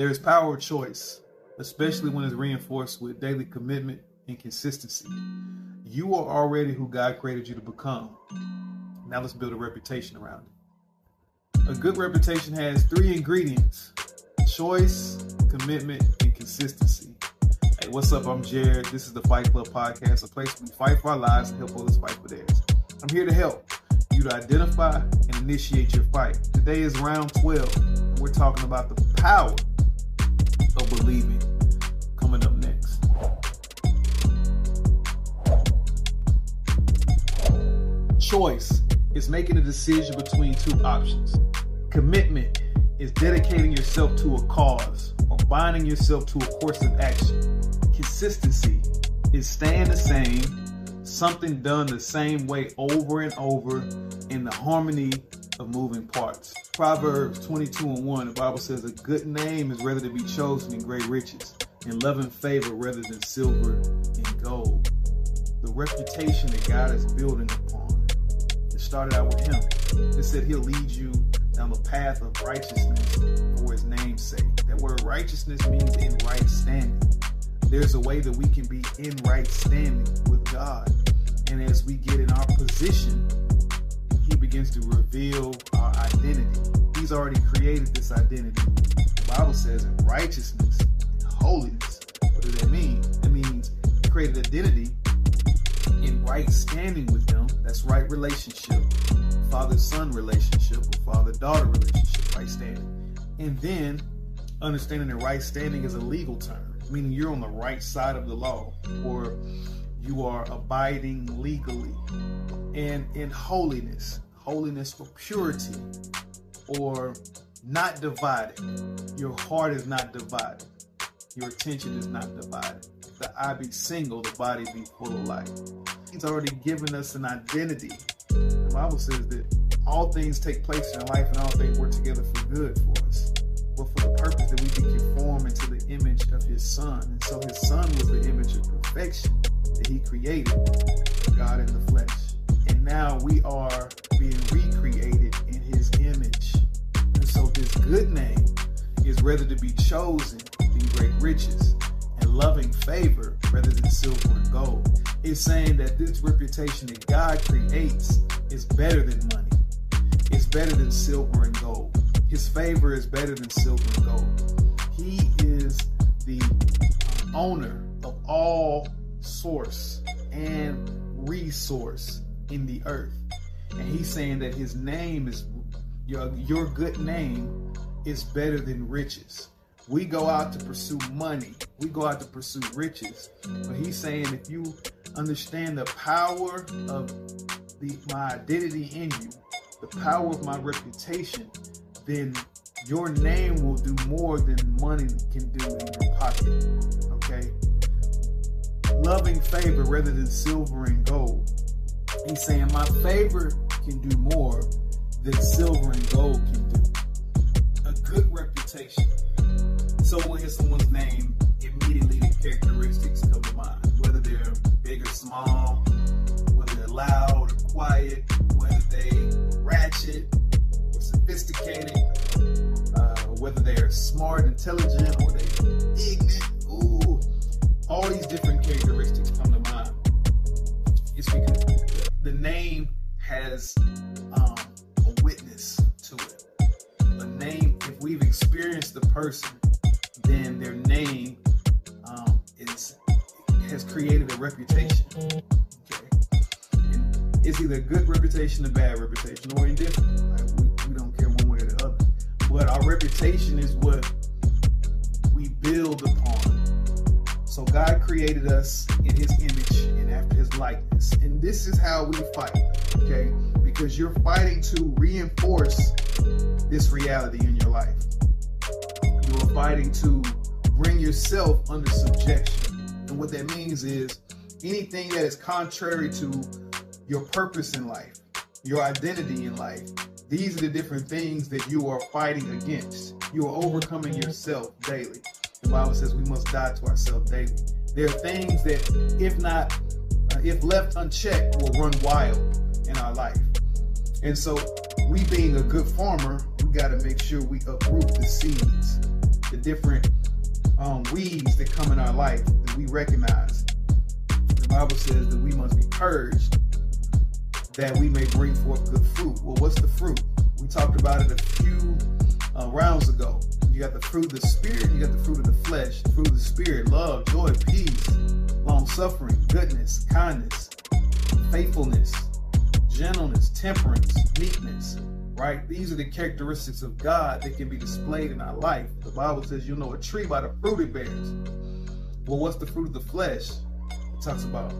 There is power of choice, especially when it's mm. reinforced with daily commitment and consistency. You are already who God created you to become. Now let's build a reputation around it. A good reputation has three ingredients choice, commitment, and consistency. Hey, what's up? I'm Jared. This is the Fight Club Podcast, a place where we fight for our lives and help others fight for theirs. I'm here to help you to identify and initiate your fight. Today is round 12, we're talking about the power of believing. Coming up next. Choice is making a decision between two options. Commitment is dedicating yourself to a cause or binding yourself to a course of action. Consistency is staying the same, something done the same way over and over in the harmony of moving parts. Proverbs 22 and 1, the Bible says, A good name is rather to be chosen than great riches, and love and favor rather than silver and gold. The reputation that God is building upon, it started out with Him. It said He'll lead you down the path of righteousness for His name's sake. That word righteousness means in right standing. There's a way that we can be in right standing with God. And as we get in our position, he begins to reveal our identity. He's already created this identity. The Bible says in righteousness and holiness. What does that mean? It means created identity in right standing with him. That's right relationship. Father-son relationship or father-daughter relationship, right standing. And then understanding that right standing is a legal term, meaning you're on the right side of the law or you are abiding legally and in holiness, holiness for purity, or not divided. Your heart is not divided. Your attention is not divided. The eye be single, the body be full of light. He's already given us an identity. The Bible says that all things take place in our life and all things work together for good for us. But for the purpose that we be conformed into the image of his son. And so his son was the image of perfection that he created, God in the flesh. And now we are being recreated in his image. And so this good name is rather to be chosen than great riches and loving favor rather than silver and gold. It's saying that this reputation that God creates is better than money. It's better than silver and gold. His favor is better than silver and gold. He is the owner of all source and resource in the earth. And he's saying that his name is your your good name is better than riches. We go out to pursue money. We go out to pursue riches. But he's saying if you understand the power of the my identity in you, the power of my reputation, then your name will do more than money can do in your pocket. Okay? Loving favor rather than silver and gold. He's saying my favor can do more than silver and gold can do. A good reputation. So when hear someone's name, immediately the characteristics come to mind. Whether they're big or small, whether they're loud or quiet, whether they ratchet or sophisticated, uh, whether they're smart, intelligent, or they ignorant. Ooh, all these different characteristics the name has um, a witness to it. A name, if we've experienced the person, then their name um, is has created a reputation. Okay, and it's either a good reputation or bad reputation, or indifferent. Like we, we don't care one way or the other. But our reputation is what we build upon. So God created us in his image and after his likeness. And this is how we fight, okay? Because you're fighting to reinforce this reality in your life. You're fighting to bring yourself under subjection. And what that means is anything that is contrary to your purpose in life, your identity in life, these are the different things that you are fighting against. You are overcoming yourself daily. The Bible says we must die to ourselves daily. There are things that, if not, uh, if left unchecked, will run wild in our life. And so, we being a good farmer, we got to make sure we uproot the seeds the different um, weeds that come in our life that we recognize. The Bible says that we must be purged that we may bring forth good fruit. Well, what's the fruit? We talked about it a few uh, rounds ago. You got the fruit of the spirit, you got the fruit of the flesh. The fruit of the spirit, love, joy, peace, long suffering, goodness, kindness, faithfulness, gentleness, temperance, meekness. Right? These are the characteristics of God that can be displayed in our life. The Bible says you'll know a tree by the fruit it bears. Well, what's the fruit of the flesh? It talks about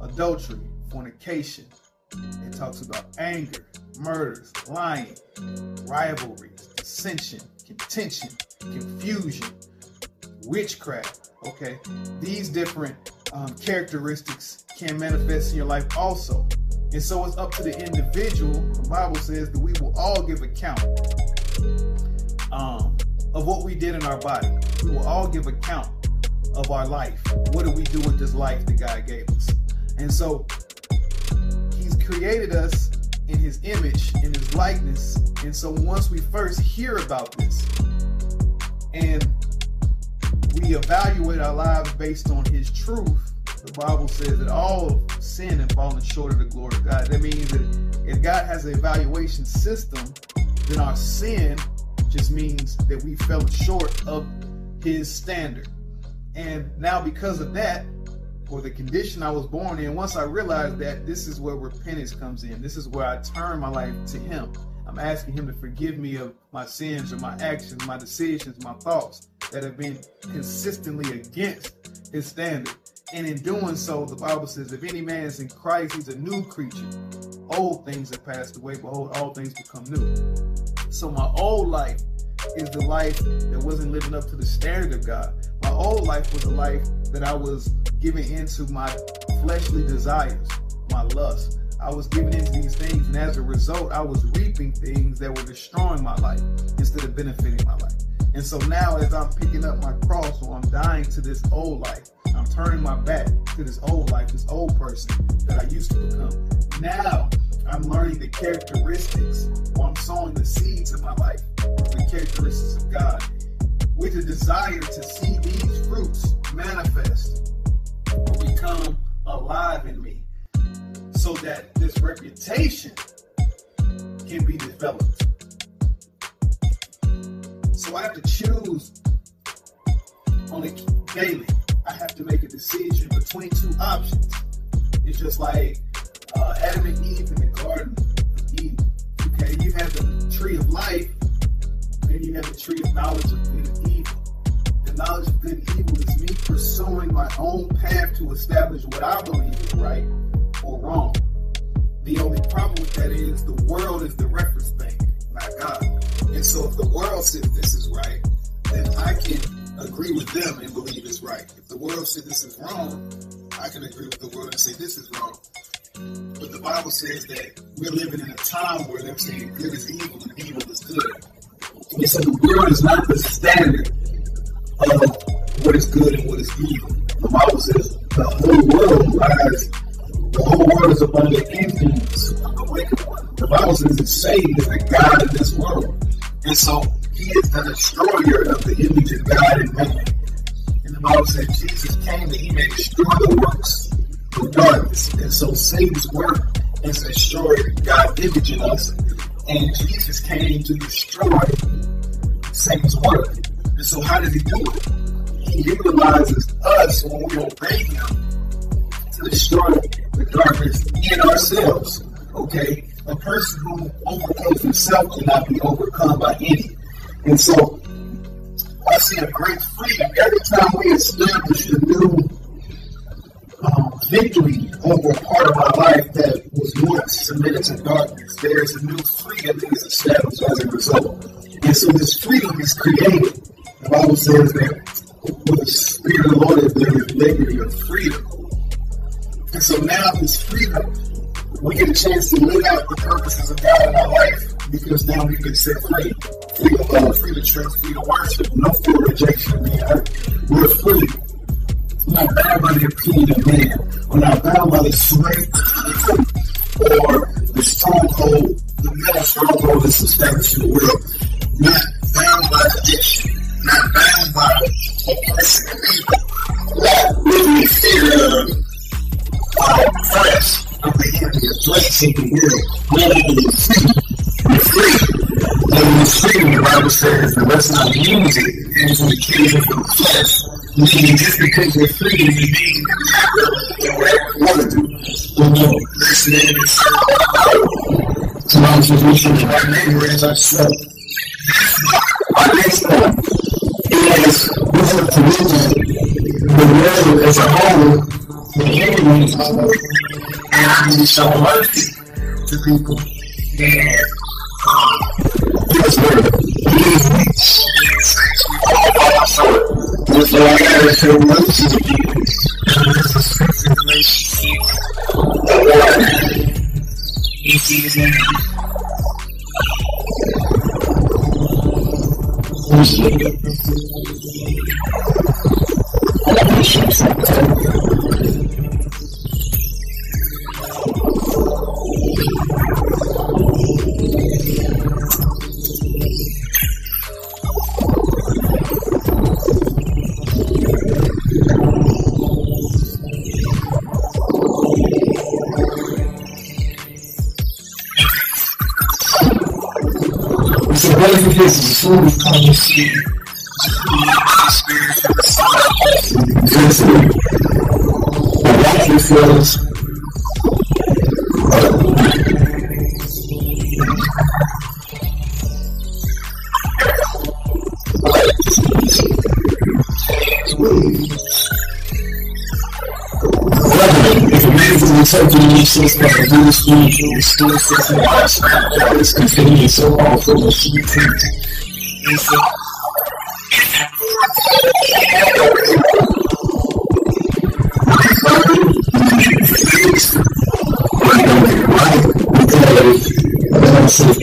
adultery, fornication. It talks about anger, murders, lying, rivalries, dissension, contention, confusion, witchcraft. Okay, these different um, characteristics can manifest in your life also. And so it's up to the individual. The Bible says that we will all give account um, of what we did in our body. We will all give account of our life. What do we do with this life that God gave us? And so He's created us in His image, in His likeness. And so once we first hear about this and we evaluate our lives based on His truth, the Bible says that all sin and fallen short of the glory of God. That means that if God has an evaluation system, then our sin just means that we fell short of his standard. And now because of that, or the condition I was born in, once I realized that this is where repentance comes in. This is where I turn my life to him. I'm asking him to forgive me of my sins or my actions, my decisions, my thoughts that have been consistently against his standard. And in doing so, the Bible says, if any man is in Christ, he's a new creature. Old things have passed away, behold, all things become new. So my old life is the life that wasn't living up to the standard of God. My old life was a life that I was giving into my fleshly desires, my lust. I was giving into these things, and as a result, I was reaping things that were destroying my life instead of benefiting my life. And so now, as I'm picking up my cross, or I'm dying to this old life, I'm turning my back to this old life, this old person that I used to become. Now I'm learning the characteristics, or I'm sowing the seeds of my life, characteristics of God, with a desire to see these fruits manifest or become alive in me, so that this reputation can be developed. So I have to choose on a daily I have to make a decision between two options. It's just like uh, Adam and Eve in the Garden tree of knowledge of good and evil. The knowledge of good and evil is me pursuing my own path to establish what I believe is right or wrong. The only problem with that is the world is the reference bank, not God. And so if the world says this is right, then I can agree with them and believe it's right. If the world says this is wrong, I can agree with the world and say this is wrong. But the Bible says that we're living in a time where they're saying good is evil and evil is good. And so the world is not the standard of what is good and what is evil. The Bible says the whole world lies, the whole world is upon the influence of the wicked one. The Bible says that Satan is the God of this world. And so he is the destroyer of the image of God in man. And the Bible says Jesus came that he may destroy the works of darkness. And so Satan's work is to destroy God's image in us. And Jesus came to destroy Satan's work. And so how does he do it? He utilizes us when we obey him to destroy the darkness in ourselves. Okay? A person who overcomes himself cannot be overcome by any. And so I see a great freedom every time we establish a new um, victory over a part of our life that was once submitted to darkness. There is a new freedom that is established as a result. And so this freedom is created. The Bible says that with the Spirit of the Lord is there is liberty of freedom. And so now this freedom, we get a chance to live out the purposes of God in our life because now we've been set free. Free to love, free to trust, free to worship, no fear of rejection being hurt. We're free. We're not bound by the opinion of man. We're not bound by the slave or the stronghold, the mental stronghold that's established in the world. Not bound by addiction. Not bound living in fear of uh, fresh, apprehending a place in the world, living in free, you're free. And you're free, the Bible says, the rest not use it as an occasion for the flesh. Meaning just because you're free, you mean you can whatever you want to do. Well, no, listen to was listening to my neighbor as I My next point is we have to the world as a whole, the enemy, mercy to people. And. Just so I gotta show mercy to people. And. The sees him. So is a of consciousness? Intensity. The life feels if these things that spiritual, the still says in lifestyle, that is considered so awful that she thinks. And so,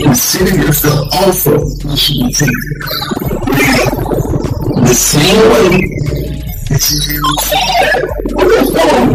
consider yourself you should. The same way that you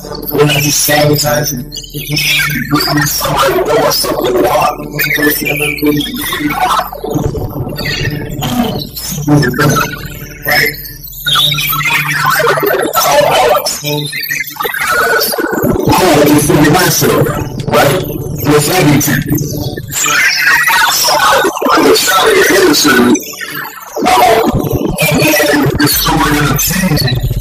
when I just sabotaging, when somebody doing something wrong, the person never really right? Oh, it's in myself, right? With. I'm sorry, you're innocent. It's so many changing.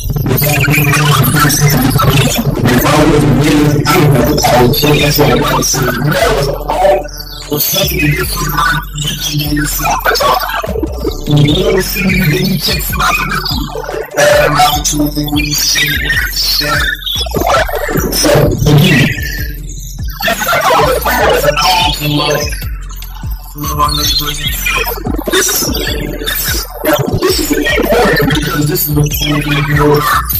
If I wasn't really, I don't know, I would say that's what I was. That was all was something different than yourself. You never see me, then you check somebody with. That amount to the when you you said. So, again, this is a call to love. Love on this person. This is, this is important because this is the point of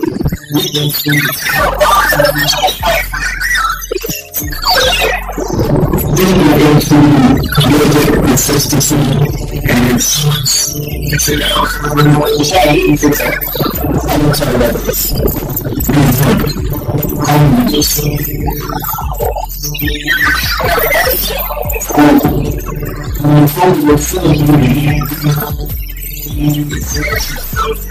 consistency and influence. It's an outcome what you say. It's a, I'm to talk about this. I'm just you find your feeling, you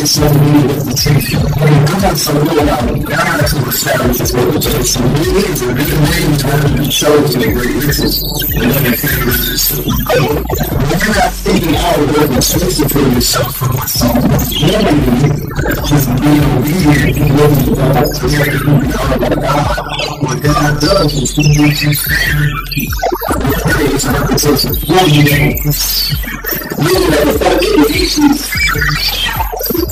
When you come to know about God to establish his reputation, he is a name to shows and great riches. And then if you're not thinking the to everything about God. What God does is he makes you stand creates a reputation for you. Meaning that the foundations already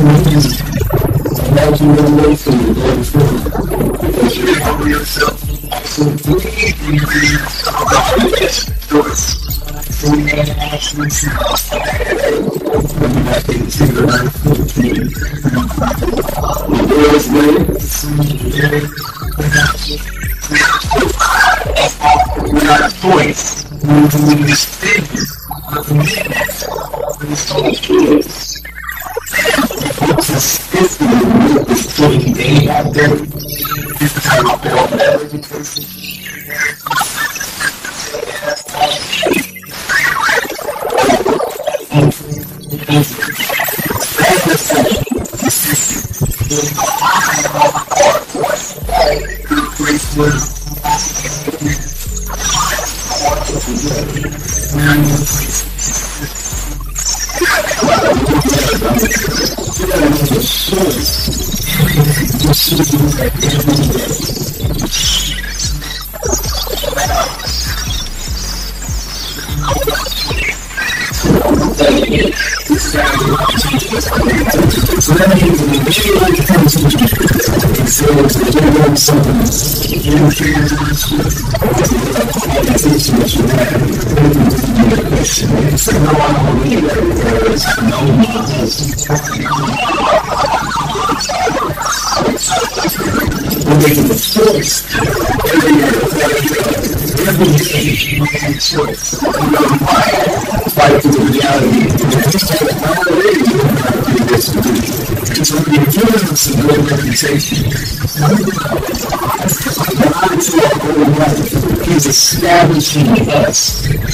to establish who you are within you. God wants that way to take reputation for yourself, Imagine the way for you going forward. Because you know yourself. So believe in yourself. Choice. So we can actually see coming back into the life of the world's way. We got a choice. We can distinguish So so no one will be there because no We're making a choice every day you make a choice. Fight to the reality. Just like already it's on the influence of good reputation. He's establishing us.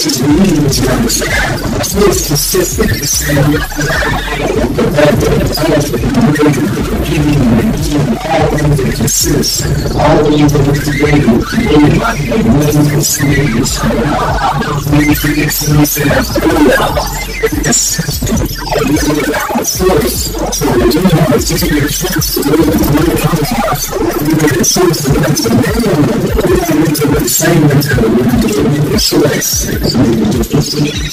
general head. Moses says, today, so he which is really what you understand. It's. It's giving and all things that consist, all things that were created, created by him, wasn't considered Many forget to say that's good. Consistent. The source. So we're doing this just to get a chance to live in the context. We get the source of that's the name. Into the same mentality. The the. The the the it's the most to get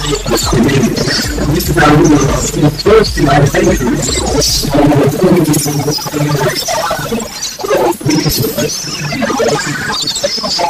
shooting from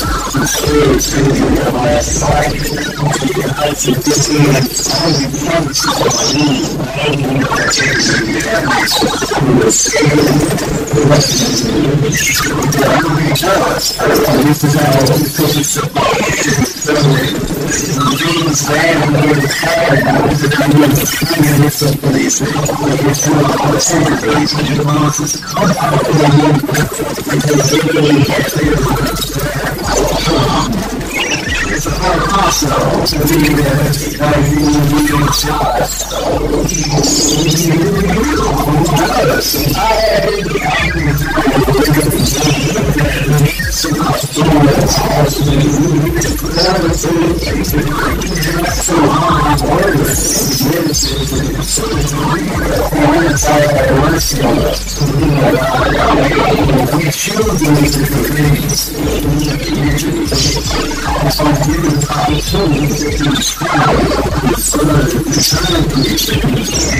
Screws into the last side. I think this man is only comes to me. I don't know what to do. I'm supposed to be a The rest of the is I'm jealous. This is how I'm supposed to be. James ran near the car and I was the kind of kind of someplace. It was one of the centerpiece of the Moses. I didn't because they really had to it's impossible to be this by being yourself. Yes, I am. I'm telling you that you're strong, you're solid, you're trying to be a champion.